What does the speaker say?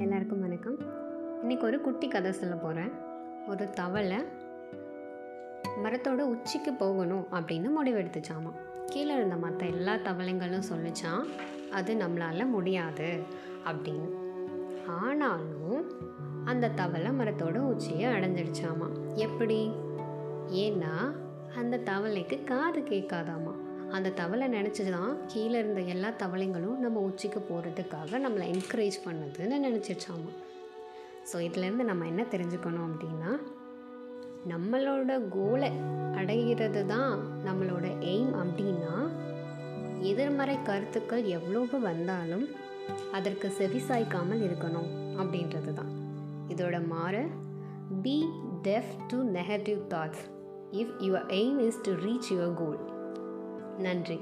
எல்லாருக்கும் வணக்கம். இன்றைக்கி ஒரு குட்டி கதை சொல்ல போகிறேன் ஒரு தவளை மரத்தோட உச்சிக்கு போகணும் அப்படின்னு முடிவெடுத்துச்சாமா. கீழே இருந்த மற்ற எல்லா தவளைங்களும் சொல்லிச்சான் அது நம்மளால் முடியாது அப்படின்னு. ஆனாலும் அந்த தவளை மரத்தோட உச்சியை அடைஞ்சிடுச்சாமா. எப்படி? ஏன்னா அந்த தவளைக்கு காது கேட்காதாமா. அந்த தவளை நினச்சி தான் கீழே இருந்த எல்லா தவளைங்களும் நம்ம உச்சிக்கு போகிறதுக்காக நம்மளை என்கரேஜ் பண்ணுதுன்னு நினச்சிச்சாமா ஸோ இதுலேருந்து நம்ம என்ன தெரிஞ்சுக்கணும் அப்படின்னா நம்மளோட கோலை அடைகிறது தான் நம்மளோட எய்ம் அப்படின்னா எதிர்மறை கருத்துக்கள் எவ்வளவு வந்தாலும் அதற்கு செவிசாய்க்காமல் இருக்கணும் அப்படின்றது தான் இதோட மாற be deaf to negative thoughts if your aim is to reach your goal நன்றி.